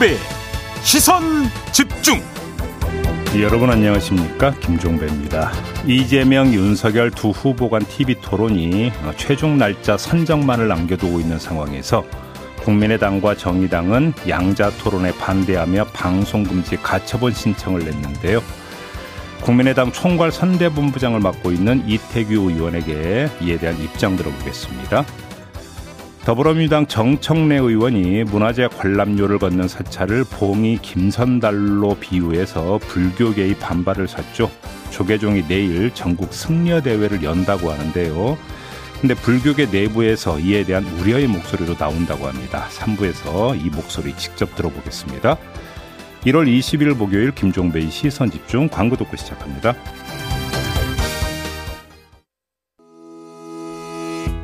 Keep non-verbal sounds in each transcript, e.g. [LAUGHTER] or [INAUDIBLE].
김종배 시선 집중. 여러분 안녕하십니까? 김종배입니다. 이재명 윤석열 두 후보 간 TV 토론이 최종 날짜 선정만을 남겨두고 있는 상황에서 국민의당과 정의당은 양자 토론에 반대하며 방송 금지 가처분 신청을 냈는데요. 국민의당 총괄 선대본부장을 맡고 있는 이태규 의원에게 이에 대한 입장 들어보겠습니다. 더불어민주당 정청래 의원이 문화재 관람료를 걷는 사찰을 봉이 김선달로 비유해서 불교계의 반발을 샀죠. 조계종이 내일 전국 승려 대회를 연다고 하는데요. 근데 불교계 내부에서 이에 대한 우려의 목소리도 나온다고 합니다. 3부에서 이 목소리 직접 들어보겠습니다. 1월 20일 목요일 김종배의 시선 집중 광고 듣고 시작합니다.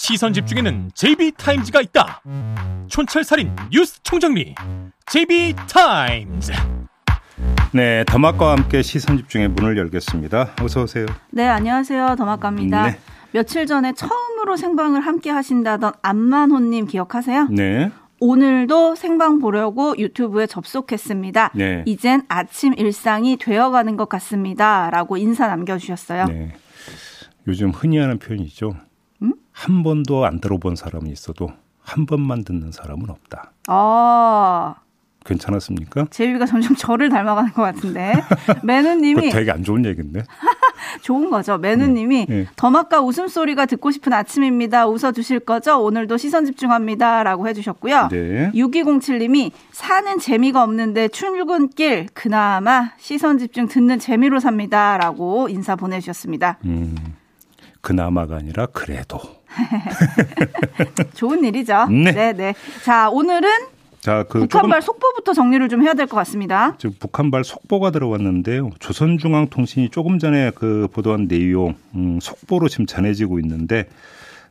시선 집중에는 JB타임즈가 있다. 촌철살인 뉴스 총정리 JB타임즈. 네, 더마과 함께 시선 집중의 문을 열겠습니다. 어서 오세요. 네, 안녕하세요. 더마과입니다. 네. 며칠 전에 처음으로 생방을 함께 하신다던 안만호님 기억하세요? 네. 오늘도 생방 보려고 유튜브에 접속했습니다. 네. 이젠 아침 일상이 되어가는 것 같습니다. 라고 인사 남겨주셨어요. 네. 요즘 흔히 하는 표현이죠. 음? 한 번도 안 들어본 사람이 있어도 한 번만 듣는 사람은 없다. 아. 괜찮았습니까? 제비가 점점 저를 닮아가는 것 같은데. [LAUGHS] 매누님이. 되게 안 좋은 얘기인데. [LAUGHS] 좋은 거죠. 매누님이 네, 네. 더마까 웃음소리가 듣고 싶은 아침입니다. 웃어주실 거죠? 오늘도 시선 집중합니다. 라고 해주셨고요. 네. 6207님이 사는 재미가 없는데 출근길 그나마 시선 집중 듣는 재미로 삽니다. 라고 인사 보내주셨습니다. 음, 그나마가 아니라 그래도. [LAUGHS] 좋은 일이죠. 네. 네 네. 자, 오늘은 자, 그 북한발 속보부터 정리를 좀 해야 될 것 같습니다. 지금 북한발 속보가 들어왔는데요. 조선중앙통신이 조금 전에 그 보도한 내용 음, 속보로 지금 전해지고 있는데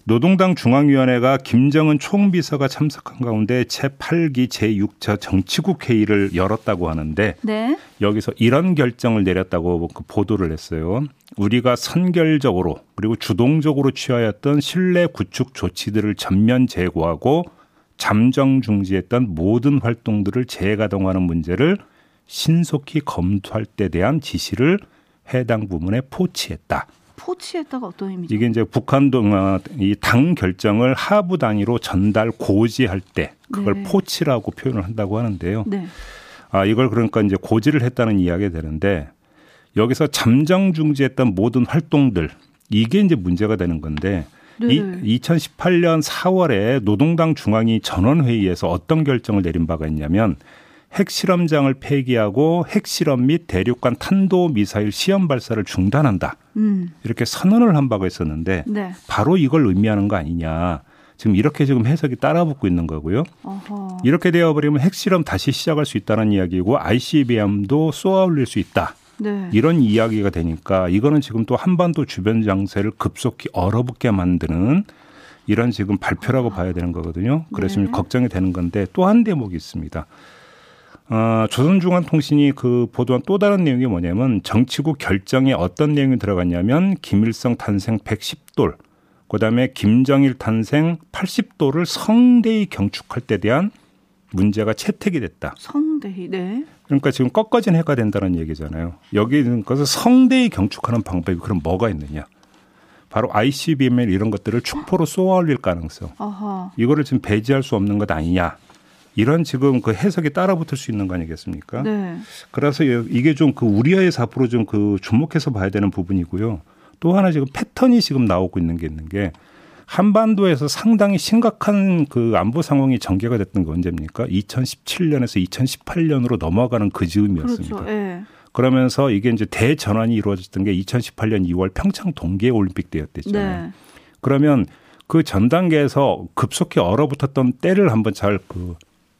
노동당 중앙위원회가 김정은 총비서가 참석한 가운데 제8기 제6차 정치국 회의를 열었다고 하는데 네. 여기서 이런 결정을 내렸다고 그 보도를 했어요. 우리가 선결적으로 그리고 주동적으로 취하였던 신뢰 구축 조치들을 전면 제고하고 잠정 중지했던 모든 활동들을 재가동하는 문제를 신속히 검토할 때 대한 지시를 해당 부문에 포치했다. 포치했다가 어떤 의미죠? 이게 이제 북한도 이당 결정을 하부 단위로 전달 고지할 때 그걸 네. 포치라고 표현을 한다고 하는데요. 네. 아 이걸 그러니까 이제 고지를 했다는 이야기가 되는데 여기서 잠정 중지했던 모든 활동들 이게 이제 문제가 되는 건데 네. 이 2018년 4월에 노동당 중앙위 전원회의에서 어떤 결정을 내린 바가 있냐면 핵실험장을 폐기하고 핵실험 및 대륙간 탄도 미사일 시험 발사를 중단한다. 음. 이렇게 선언을 한 바가 있었는데 네. 바로 이걸 의미하는 거 아니냐. 지금 이렇게 지금 해석이 따라붙고 있는 거고요. 어허. 이렇게 되어버리면 핵실험 다시 시작할 수 있다는 이야기고 ICBM도 쏘아 올릴 수 있다. 네. 이런 이야기가 되니까 이거는 지금 또 한반도 주변 장세를 급속히 얼어붙게 만드는 이런 지금 발표라고 봐야 되는 거거든요. 그래서 네. 걱정이 되는 건데 또 한 대목이 있습니다. 어, 조선중앙통신이 그 보도한 또 다른 내용이 뭐냐면 정치국 결정에 어떤 내용이 들어갔냐면 김일성 탄생 110돌, 그다음에 김정일 탄생 80돌을 성대히 경축할 때 대한 문제가 채택이 됐다. 성대희. 네. 그러니까 지금 꺾어진 해가 된다는 얘기잖아요. 여기 있는 것을 성대히 경축하는 방법이 그럼 뭐가 있느냐? 바로 ICBM 이런 것들을 축포로 쏘아 올릴 가능성. 어허. 이거를 지금 배제할 수 없는 것 아니냐. 이런 지금 그 해석이 따라붙을 수 있는 거 아니겠습니까? 네. 그래서 이게 좀 그 우리와의 앞으로 좀 그 주목해서 봐야 되는 부분이고요. 또 하나 지금 패턴이 지금 나오고 있는 게 있는 게 한반도에서 상당히 심각한 그 안보 상황이 전개가 됐던 게 언제입니까? 2017년에서 2018년으로 넘어가는 그 즈음이었습니다. 그렇죠. 예. 그러면서 이게 이제 대전환이 이루어졌던 게 2018년 2월 평창 동계 올림픽 때였댔잖아요. 네. 그러면 그 전 단계에서 급속히 얼어붙었던 때를 한번 잘 그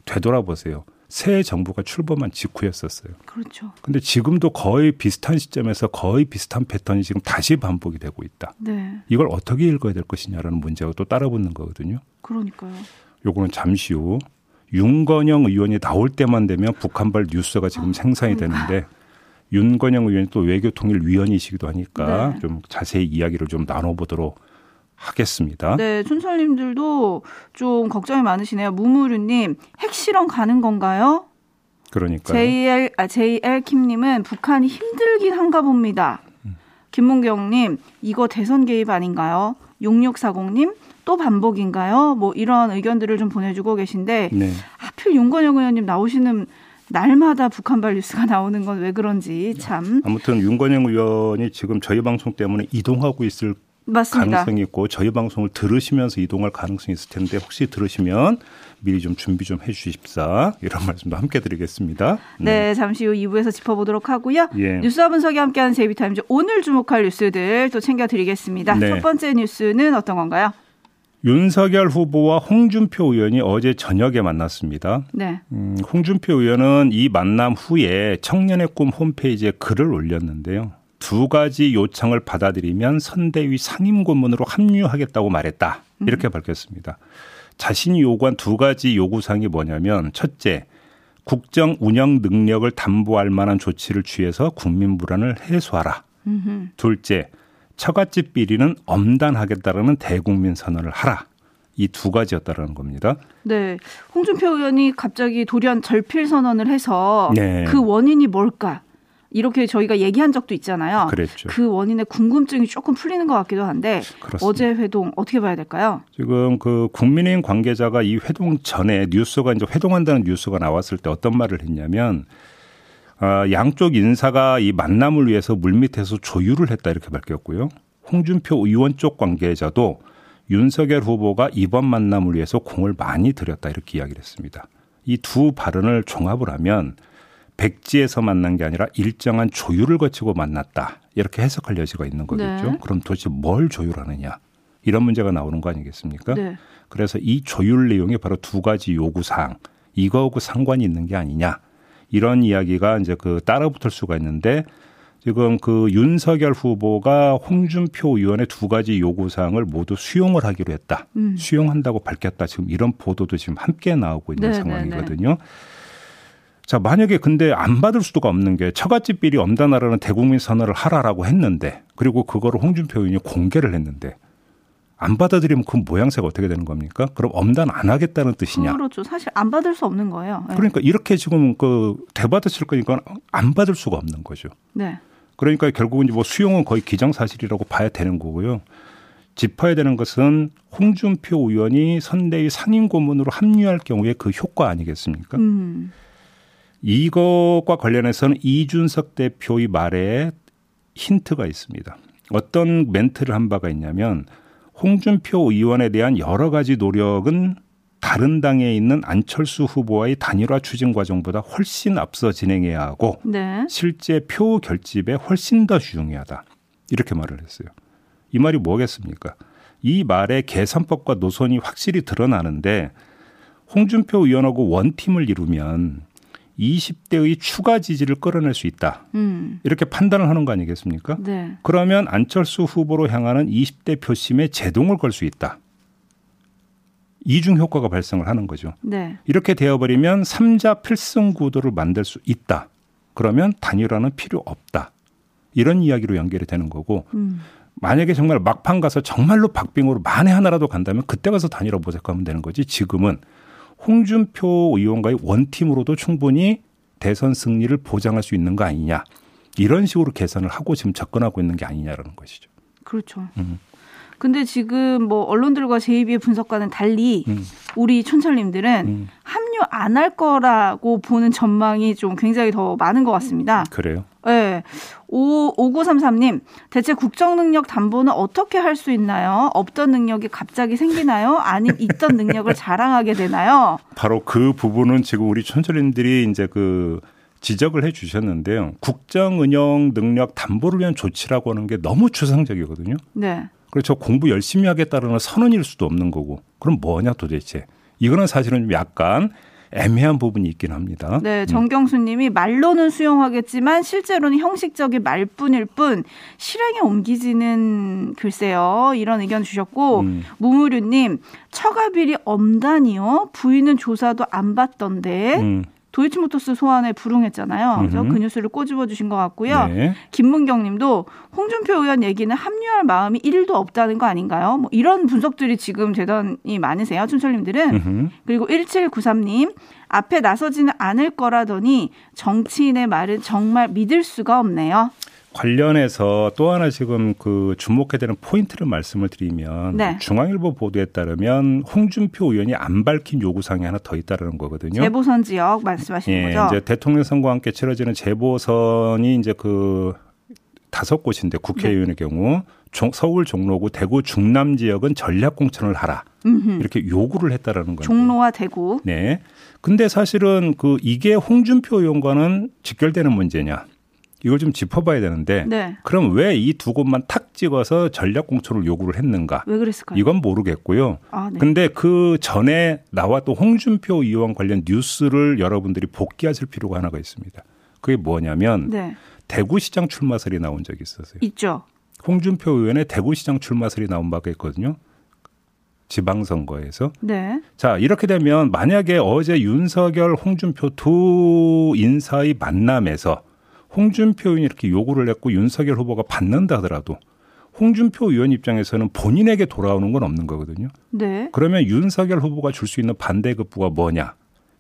되돌아보세요. 새 정부가 출범한 직후였었어요. 그렇죠. 근데 지금도 거의 비슷한 시점에서 거의 비슷한 패턴이 지금 다시 반복이 되고 있다. 네. 이걸 어떻게 읽어야 될 것이냐라는 문제가 또 따라붙는 거거든요. 그러니까요. 요거는 잠시 후 윤건영 의원이 나올 때만 되면 북한발 뉴스가 지금 생산이 되는데 윤건영 의원이 또 외교통일위원이시기도 하니까 네. 좀 자세히 이야기를 좀 나눠보도록 하겠습니다. 네, 춘철님들도 좀 걱정이 많으시네요. 무무르님, 핵실험 가는 건가요? 그러니까 JL, 아, JL 킴님은 북한이 힘들긴 한가 봅니다. 김문경님, 이거 대선 개입 아닌가요? 6640님, 또 반복인가요? 뭐 이런 의견들을 좀 보내주고 계신데, 네. 하필 윤건영 의원님 나오시는 날마다 북한발 뉴스가 [LAUGHS] 나오는 건 왜 그런지 참. 아무튼 윤건영 의원이 지금 저희 방송 때문에 이동하고 있을 맞습니다. 가능성이 있고 저희 방송을 들으시면서 이동할 가능성이 있을 텐데 혹시 들으시면 미리 좀 준비 좀 해주십사 이런 말씀도 함께 드리겠습니다. 네, 잠시 후 2부에서 짚어보도록 하고요. 예. 뉴스와 분석이 함께하는 제이비타임즈 오늘 주목할 뉴스들 또 챙겨드리겠습니다. 네. 첫 번째 뉴스는 어떤 건가요? 윤석열 후보와 홍준표 의원이 어제 저녁에 만났습니다. 네. 음, 홍준표 의원은 이 만남 후에 청년의 꿈 홈페이지에 글을 올렸는데요. 두 가지 요청을 받아들이면 선대위 상임 고문으로 합류하겠다고 말했다. 이렇게 밝혔습니다. 자신이 요구한 두 가지 요구사항이 뭐냐면 첫째, 국정 운영 능력을 담보할 만한 조치를 취해서 국민 불안을 해소하라. 둘째, 처갓집 비리는 엄단하겠다라는 대국민 선언을 하라. 이 두 가지였다라는 겁니다. 네. 홍준표 의원이 갑자기 돌연 절필 선언을 해서 네. 그 원인이 뭘까? 이렇게 저희가 얘기한 적도 있잖아요. 그랬죠. 그 원인의 궁금증이 조금 풀리는 것 같기도 한데 그렇습니다. 어제 회동 어떻게 봐야 될까요? 지금 그 국민의힘 관계자가 이 회동 전에 뉴스가 이제 회동한다는 뉴스가 나왔을 때 어떤 말을 했냐면 아, 양쪽 인사가 이 만남을 위해서 물밑에서 조율을 했다 이렇게 밝혔고요. 홍준표 의원 쪽 관계자도 윤석열 후보가 이번 만남을 위해서 공을 많이 들였다 이렇게 이야기를 했습니다. 이 두 발언을 종합을 하면 백지에서 만난 게 아니라 일정한 조율을 거치고 만났다. 이렇게 해석할 여지가 있는 거겠죠. 네. 그럼 도대체 뭘 조율하느냐. 이런 문제가 나오는 거 아니겠습니까? 네. 그래서 이 조율 내용이 바로 두 가지 요구 사항 이거하고 상관이 있는 게 아니냐 이런 이야기가 이제 그 따라붙을 수가 있는데 지금 그 윤석열 후보가 홍준표 의원의 두 가지 요구 사항을 모두 수용을 하기로 했다. 음. 수용한다고 밝혔다. 지금 이런 보도도 지금 함께 나오고 있는 네, 상황이거든요. 자, 만약에 근데 안 받을 수가 없는 게 처갓집 비리 엄단하라는 대국민 선언을 하라라고 했는데 그리고 그거를 홍준표 의원이 공개를 했는데 안 받아들이면 그 모양새가 어떻게 되는 겁니까? 그럼 엄단 안 하겠다는 뜻이냐? 그렇죠. 사실 안 받을 수 없는 거예요. 네. 그러니까 이렇게 지금 그 대받으실 거니까 안 받을 수가 없는 거죠. 네. 그러니까 결국은 뭐 수용은 거의 기정사실이라고 봐야 되는 거고요. 짚어야 되는 것은 홍준표 의원이 선대위 상임 고문으로 합류할 경우에 그 효과 아니겠습니까? 음. 이것과 관련해서는 이준석 대표의 말에 힌트가 있습니다. 어떤 멘트를 한 바가 있냐면 홍준표 의원에 대한 여러 가지 노력은 다른 당에 있는 안철수 후보와의 단일화 추진 과정보다 훨씬 앞서 진행해야 하고 네. 실제 표 결집에 훨씬 더 중요하다. 이렇게 말을 했어요. 이 말이 뭐겠습니까? 이 말에 계산법과 노선이 확실히 드러나는데 홍준표 의원하고 원팀을 이루면 20대의 추가 지지를 끌어낼 수 있다. 음. 이렇게 판단을 하는 거 아니겠습니까? 네. 그러면 안철수 후보로 향하는 20대 표심에 제동을 걸 수 있다. 이중 효과가 발생을 하는 거죠. 네. 이렇게 되어버리면 3자 필승 구도를 만들 수 있다. 그러면 단일화는 필요 없다. 이런 이야기로 연결이 되는 거고 음. 만약에 정말 막판 가서 정말로 박빙으로 만에 하나라도 간다면 그때 가서 단일화 모색하면 되는 거지 지금은 홍준표 의원과의 원팀으로도 충분히 대선 승리를 보장할 수 있는 거 아니냐 이런 식으로 계산을 하고 지금 접근하고 있는 게 아니냐라는 것이죠. 그렇죠. 음. 근데 지금 뭐 언론들과 제이비의 분석과는 달리 음. 우리 촌철님들은 음. 합류 안 할 거라고 보는 전망이 좀 굉장히 더 많은 것 같습니다. 그래요. 네. 5, 5933님, 대체 국정 능력 담보는 어떻게 할 수 있나요? 없던 능력이 갑자기 생기나요? 아님 있던 능력을 [LAUGHS] 자랑하게 되나요? 바로 그 부분은 지금 우리 촌철님들이 이제 그 지적을 해 주셨는데요. 국정 운영 능력 담보를 위한 조치라고 하는 게 너무 추상적이거든요. 네. 그래서 저 공부 열심히 하겠다는 선언일 수도 없는 거고. 그럼 뭐냐 도대체. 이거는 사실은 좀 약간 애매한 부분이 있긴 합니다. 네, 정경수 님이 말로는 수용하겠지만 실제로는 형식적인 말뿐일 뿐 실행에 옮기지는 글쎄요. 이런 의견 주셨고 음. 무무류 님 처가비리 엄다니요. 부인은 조사도 안 받던데. 음. 도이치모터스 소환에 불응했잖아요. 그래서 그 뉴스를 꼬집어 주신 것 같고요. 네. 김문경 님도 홍준표 의원 얘기는 합류할 마음이 1도 없다는 거 아닌가요? 뭐 이런 분석들이 지금 대단히 많으세요. 춘철님들은. 그리고 1793님 앞에 나서지는 않을 거라더니 정치인의 말은 정말 믿을 수가 없네요. 관련해서 또 하나 지금 그 주목해야 되는 포인트를 말씀을 드리면 네. 중앙일보 보도에 따르면 홍준표 의원이 안 밝힌 요구 사항이 하나 더 있다는 거거든요. 재보선 지역 말씀하시는 예, 거죠? 이제 대통령 선거와 함께 치러지는 재보선이 이제 그 다섯 곳인데 국회의원의 네. 경우 서울 종로구 대구 중남 지역은 전략 공천을 하라. 음흠. 이렇게 요구를 했다라는 거예요. 종로와 대구. 네. 근데 사실은 그 이게 홍준표 의원과는 직결되는 문제냐? 이걸 좀 짚어봐야 되는데 네. 그럼 왜 이 두 곳만 탁 찍어서 전략 공천을 요구를 했는가? 왜 그랬을까요? 이건 모르겠고요. 아, 네. 근데 그 전에 나왔던 홍준표 의원 관련 뉴스를 여러분들이 복귀하실 필요가 하나가 있습니다. 그게 뭐냐면 네. 대구시장 출마설이 나온 적이 있었어요. 있죠. 홍준표 의원의 대구시장 출마설이 나온 바가 있거든요. 지방선거에서. 네. 자, 이렇게 되면 만약에 어제 윤석열, 홍준표 두 인사의 만남에서 홍준표 의원이 이렇게 요구를 했고 윤석열 후보가 받는다 하더라도 홍준표 의원 입장에서는 본인에게 돌아오는 건 없는 거거든요. 네. 그러면 윤석열 후보가 줄 수 있는 반대급부가 뭐냐?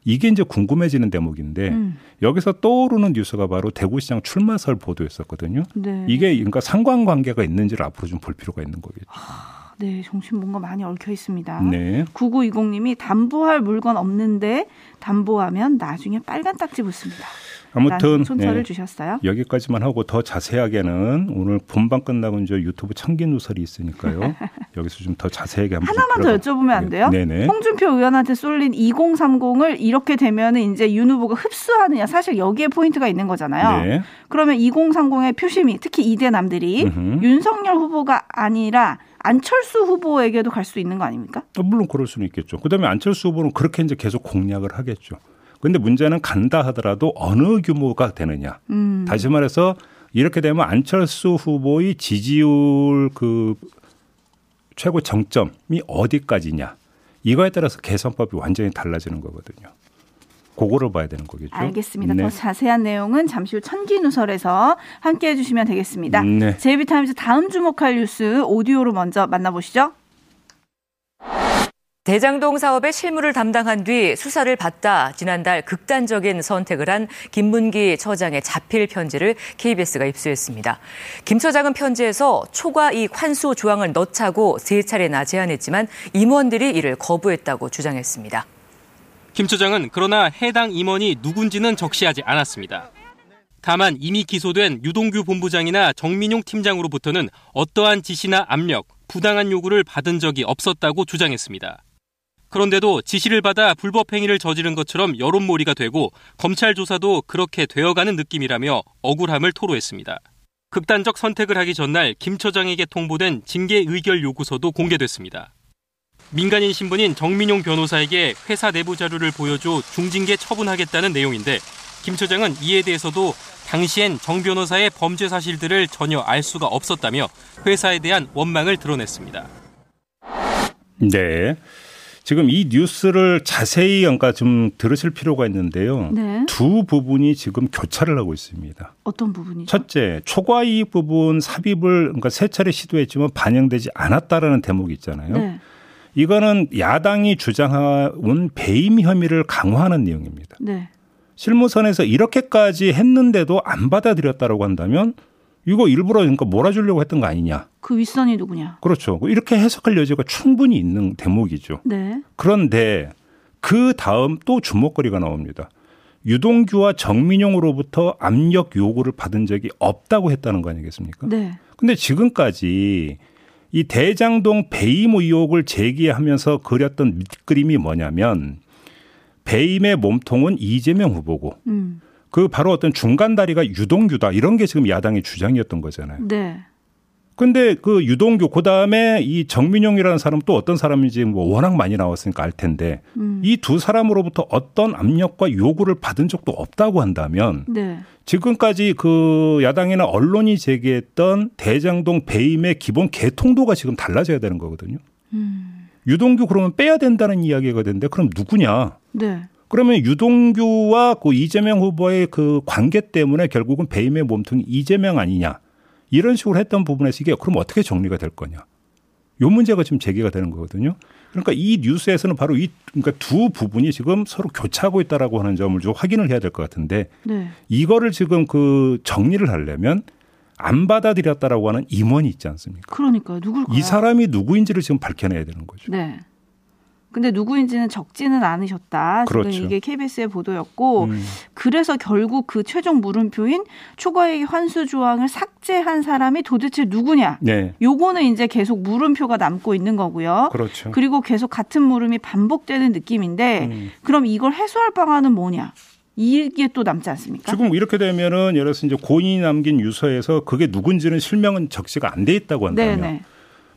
이게 이제 궁금해지는 대목인데 음. 여기서 떠오르는 뉴스가 바로 대구시장 출마설 보도였었거든요. 네. 이게 그러니까 상관관계가 있는지를 앞으로 좀 볼 필요가 있는 거겠죠. 아, 네, 정신 뭔가 많이 얽혀 있습니다. 네. 9920님이 담보할 물건 없는데 담보하면 나중에 빨간 딱지 붙습니다. 아무튼 네, 주셨어요. 여기까지만 하고 더 자세하게는 오늘 본방 끝나고 이제 유튜브 청기 누설이 있으니까요. [LAUGHS] 여기서 좀 더 자세하게 한번 하나만 더 여쭤보면 안 돼요? 네네. 홍준표 의원한테 쏠린 2030을 이렇게 되면은 이제 윤 후보가 흡수하느냐 사실 여기에 포인트가 있는 거잖아요. 네. 그러면 2030의 표심이 특히 이대 남들이 으흠. 윤석열 후보가 아니라 안철수 후보에게도 갈 수 있는 거 아닙니까? 어, 물론 그럴 수는 있겠죠. 그다음에 안철수 후보는 그렇게 이제 계속 공략을 하겠죠. 근데 문제는 간다 하더라도 어느 규모가 되느냐. 음. 다시 말해서 이렇게 되면 안철수 후보의 지지율 그 최고 정점이 어디까지냐. 이거에 따라서 개선법이 완전히 달라지는 거거든요. 그거를 봐야 되는 거겠죠. 알겠습니다. 네. 더 자세한 내용은 잠시 후 천기 누설에서 함께 해주시면 되겠습니다. 네. 제이비타임즈 다음 주목할 뉴스 오디오로 먼저 만나보시죠. 대장동 사업의 실무를 담당한 뒤 수사를 받다 지난달 극단적인 선택을 한 김문기 처장의 자필 편지를 KBS가 입수했습니다. 김 처장은 편지에서 초과 이익 환수 조항을 넣자고 세 차례나 제안했지만 임원들이 이를 거부했다고 주장했습니다. 김 처장은 그러나 해당 임원이 누군지는 적시하지 않았습니다. 다만 이미 기소된 유동규 본부장이나 정민용 팀장으로부터는 어떠한 지시나 압력, 부당한 요구를 받은 적이 없었다고 주장했습니다. 그런데도 지시를 받아 불법 행위를 저지른 것처럼 여론몰이가 되고 검찰 조사도 그렇게 되어가는 느낌이라며 억울함을 토로했습니다. 극단적 선택을 하기 전날 김 처장에게 통보된 징계 의결 요구서도 공개됐습니다. 민간인 신분인 정민용 변호사에게 회사 내부 자료를 보여줘 중징계 처분하겠다는 내용인데 김 처장은 이에 대해서도 당시엔 정 변호사의 범죄 사실들을 전혀 알 수가 없었다며 회사에 대한 원망을 드러냈습니다. 네. 지금 이 뉴스를 자세히 그러니까 좀 들으실 필요가 있는데요. 네. 두 부분이 지금 교차를 하고 있습니다. 어떤 부분이죠? 첫째, 초과 이익 부분 삽입을 그러니까 세 차례 시도했지만 반영되지 않았다라는 대목이 있잖아요. 네. 이거는 야당이 주장한 배임 혐의를 강화하는 내용입니다. 네. 실무선에서 이렇게까지 했는데도 안 받아들였다라고 한다면 이거 일부러 그러니까 몰아주려고 했던 거 아니냐. 그 윗선이 누구냐. 그렇죠. 이렇게 해석할 여지가 충분히 있는 대목이죠. 네. 그런데 그 다음 또 주목거리가 나옵니다. 유동규와 정민용으로부터 압력 요구를 받은 적이 없다고 했다는 거 아니겠습니까? 네. 근데 지금까지 이 대장동 배임 의혹을 제기하면서 그렸던 밑그림이 뭐냐면 배임의 몸통은 이재명 후보고 음. 그 바로 어떤 중간 다리가 유동규다 이런 게 지금 야당의 주장이었던 거잖아요. 네. 근데 그 유동규 그다음에 이 정민용이라는 사람 또 어떤 사람인지 뭐 워낙 많이 나왔으니까 알 텐데 음. 이두 사람으로부터 어떤 압력과 요구를 받은 적도 없다고 한다면 네. 지금까지 그 야당이나 언론이 제기했던 대장동 배임의 기본 개통도가 지금 달라져야 되는 거거든요. 음. 유동규 그러면 빼야 된다는 이야기가 되는데 그럼 누구냐? 네. 그러면 유동규와 그 이재명 후보의 그 관계 때문에 결국은 배임의 몸통이 이재명 아니냐? 이런 식으로 했던 부분에서 이게 그럼 어떻게 정리가 될 거냐? 요 문제가 지금 제기가 되는 거거든요. 그러니까 이 뉴스에서는 바로 이 그러니까 두 부분이 지금 서로 교차하고 있다라고 하는 점을 좀 확인을 해야 될 것 같은데 네. 이거를 지금 그 정리를 하려면 안 받아들였다라고 하는 임원이 있지 않습니까? 그러니까요. 누굴까요? 이 사람이 누구인지를 지금 밝혀내야 되는 거죠. 네. 근데 누구인지는 적지는 않으셨다. 그렇죠. 지금 이게 KBS의 보도였고 음. 그래서 결국 그 최종 물음표인 초과액 환수 조항을 삭제한 사람이 도대체 누구냐? 네. 요거는 이제 계속 물음표가 남고 있는 거고요. 그렇죠. 그리고 계속 같은 물음이 반복되는 느낌인데 음. 그럼 이걸 해소할 방안은 뭐냐? 이게 또 남지 않습니까? 지금 이렇게 되면은 예를 들어서 이제 고인이 남긴 유서에서 그게 누군지는 실명은 적시가 안 돼 있다고 한다면 네네.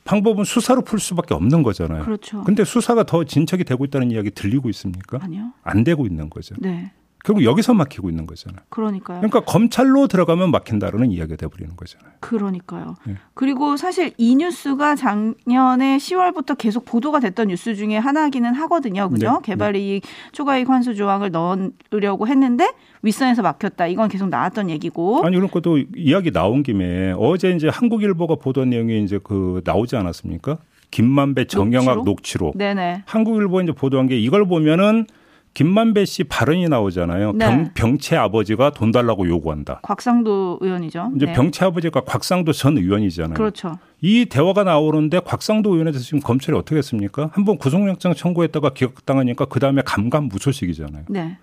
방법은 수사로 풀 수밖에 없는 거잖아요. 그렇죠. 근데 수사가 더 진척이 되고 있다는 이야기 들리고 있습니까? 아니요. 안 되고 있는 거죠. 네. 결국 여기서 막히고 있는 거잖아요. 그러니까요. 그러니까 검찰로 들어가면 막힌다라는 이야기가 돼버리는 거잖아요. 그러니까요. 네. 그리고 사실 이 뉴스가 작년에 10월부터 계속 보도가 됐던 뉴스 중에 하나기는 하거든요. 그죠? 네. 개발이익 초과이익 환수 조항을 넣으려고 했는데 윗선에서 막혔다. 이건 계속 나왔던 얘기고. 아니 그러니까 또 이야기 나온 김에 어제 이제 한국일보가 보도한 내용이 이제 그 나오지 않았습니까? 김만배 정영학 녹취록? 녹취록. 네네. 한국일보 이제 보도한 게 이걸 보면은 김만배 씨 발언이 나오잖아요. 네. 병, 병채 아버지가 돈 달라고 요구한다. 곽상도 의원이죠. 이제 네. 병채 아버지가 곽상도 전 의원이잖아요. 그렇죠. 이 대화가 나오는데 곽상도 의원에 대해서 지금 검찰이 어떻게 했습니까? 한번 구속영장 청구했다가 기각당하니까 그 다음에 감감 무소식이잖아요. 네.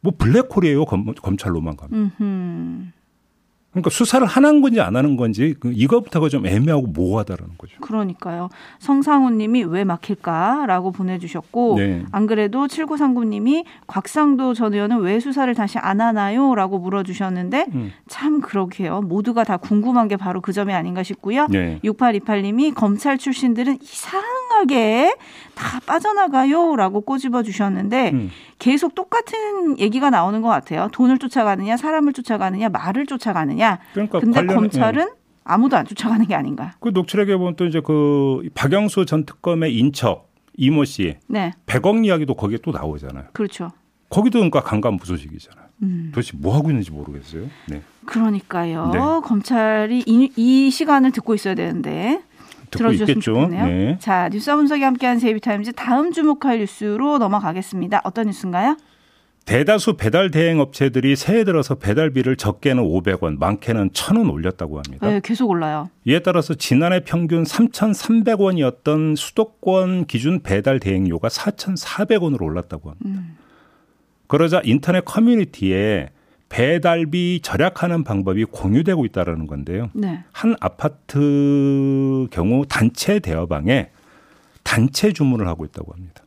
뭐 블랙홀이에요 검, 검찰로만 가면. 음. 그러니까 수사를 하는 건지 안 하는 건지 그 이거부터가 좀 애매하고 모호하다라는 거죠. 그러니까요. 성상훈 님이 왜 막힐까라고 보내주셨고, 네. 안 그래도 7939님이 곽상도 전 의원은 왜 수사를 다시 안 하나요? 라고 물어주셨는데, 음. 참 그러게요. 모두가 다 궁금한 게 바로 그 점이 아닌가 싶고요. 네. 6828님이 검찰 출신들은 이상 하게 다 빠져나가요. 라고 꼬집어 주셨는데, 음. 계속 똑같은 얘기가 나오는 것 같아요. 돈을 쫓아가느냐, 사람을 쫓아가느냐, 말을 쫓아가느냐. 그러니까 근데 관련- 검찰은 아무도 안 쫓아가는 게 아닌가. 그 녹취록에 보면 또 이제 그 박영수 전 특검의 인척 이모 씨 네, 100억 이야기도 거기에 또 나오잖아요. 그렇죠. 거기도 그러니까 강간 무소식이잖아요. 음. 도대체 뭐 하고 있는지 모르겠어요. 네. 그러니까요. 네. 검찰이 이, 이 시간을 듣고 있어야 되는데 들어주셨으면 있겠죠. 좋겠네요. 네. 자, 뉴스 분석이 함께한 제이비타임즈 다음 주목할 뉴스로 넘어가겠습니다. 어떤 뉴스인가요? 대다수 배달 대행 업체들이 새해 들어서 배달비를 적게는 500원, 많게는 1,000원 올렸다고 합니다. 네, 계속 올라요. 이에 따라서 지난해 평균 3,300원이었던 수도권 기준 배달 대행료가 4,400원으로 올랐다고 합니다. 음. 그러자 인터넷 커뮤니티에 배달비 절약하는 방법이 공유되고 있다라는 건데요. 네. 한 아파트 경우 단체 대여방에 단체 주문을 하고 있다고 합니다.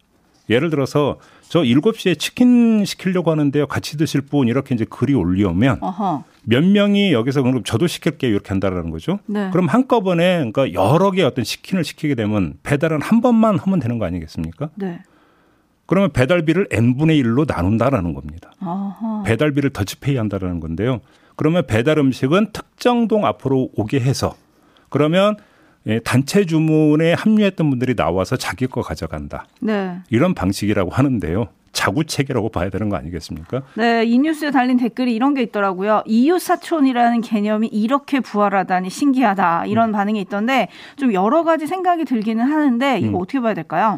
예를 들어서 저 7시에 치킨 시키려고 하는데요. 같이 드실 분 이렇게 이제 글이 올려오면 어허. 몇 명이 여기서 그럼 저도 시킬게요 이렇게 한다라는 거죠. 네. 그럼 한꺼번에 그러니까 여러 개 어떤 치킨을 시키게 되면 배달은 한 번만 하면 되는 거 아니겠습니까? 네. 그러면 배달비를 n분의 1로 나눈다라는 겁니다. 어허. 배달비를 더치페이 한다라는 건데요. 그러면 배달 음식은 특정 동 앞으로 오게 해서 그러면 예, 단체 주문에 합류했던 분들이 나와서 자기 거 가져간다. 네. 이런 방식이라고 하는데요. 자구 체계라고 봐야 되는 거 아니겠습니까? 네, 이 뉴스에 달린 댓글이 이런 게 있더라고요. 이웃 사촌이라는 개념이 이렇게 부활하다니 신기하다. 이런 음. 반응이 있던데 좀 여러 가지 생각이 들기는 하는데 이거 음. 어떻게 봐야 될까요?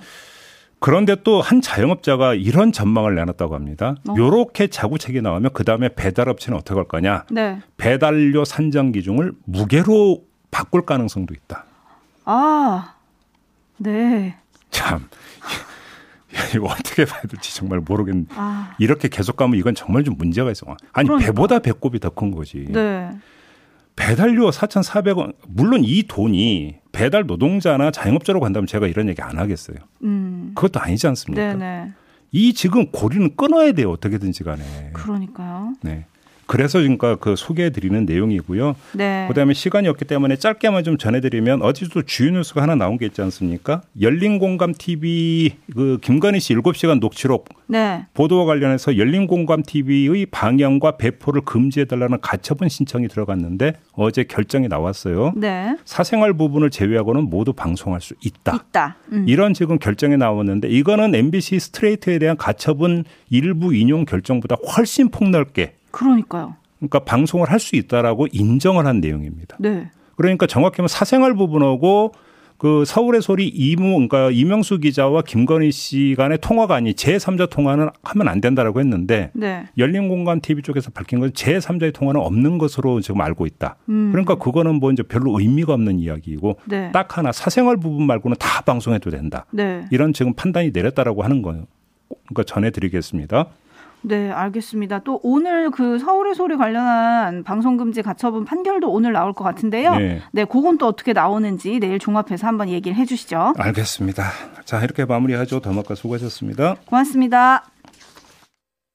그런데 또 한 자영업자가 이런 전망을 내놨다고 합니다. 어. 요렇게 자구책이 나오면 그 다음에 배달업체는 어떻게 할 거냐. 네. 배달료 산정 기준을 무게로 바꿀 가능성도 있다. 아, 네. 참. [LAUGHS] 이거 어떻게 봐야 될지 정말 모르겠는데. 아, 이렇게 계속 가면 이건 정말 좀 문제가 있어. 아니, 그러니까. 배보다 배꼽이 더 큰 거지. 네. 배달료 4,400원. 물론 이 돈이 배달 노동자나 자영업자로 간다면 제가 이런 얘기 안 하겠어요. 음. 그것도 아니지 않습니까? 네네. 이 지금 고리는 끊어야 돼요. 어떻게든지 간에. 그러니까요. 네. 그래서 그러니까 그 소개해드리는 내용이고요. 네. 그다음에 시간이 없기 때문에 짧게만 좀 전해드리면 어제도 주요 뉴스가 하나 나온 게 있지 않습니까? 열린공감 TV 그 김건희 씨 7시간 녹취록 네. 보도와 관련해서 열린공감 TV의 방영과 배포를 금지해달라는 가처분 신청이 들어갔는데 어제 결정이 나왔어요. 네. 사생활 부분을 제외하고는 모두 방송할 수 있다. 있다. 음. 이런 지금 결정이 나왔는데 이거는 MBC 스트레이트에 대한 가처분 일부 인용 결정보다 훨씬 폭넓게 그러니까요. 그러니까 방송을 할 수 있다라고 인정을 한 내용입니다. 네. 그러니까 정확히 하면 사생활 부분하고 그 서울의 소리 이무 그러니까 이명수 기자와 김건희 씨 간의 통화가 아닌 제3자 통화는 하면 안 된다라고 했는데 네. 열린 공간 TV 쪽에서 밝힌 건 제3자의 통화는 없는 것으로 지금 알고 있다. 음. 그러니까 그거는 뭐 이제 별로 의미가 없는 이야기이고 네. 딱 하나 사생활 부분 말고는 다 방송해도 된다. 네. 이런 지금 판단이 내렸다라고 하는 거예요. 그러니까 전해드리겠습니다. 네, 알겠습니다. 또 오늘 그 서울의 소리 관련한 방송금지 가처분 판결도 오늘 나올 것 같은데요. 네. 네, 그건 또 어떻게 나오는지 내일 종합해서 한번 얘기를 해주시죠. 알겠습니다. 자 이렇게 마무리하죠. 더마카 수고하셨습니다. 고맙습니다.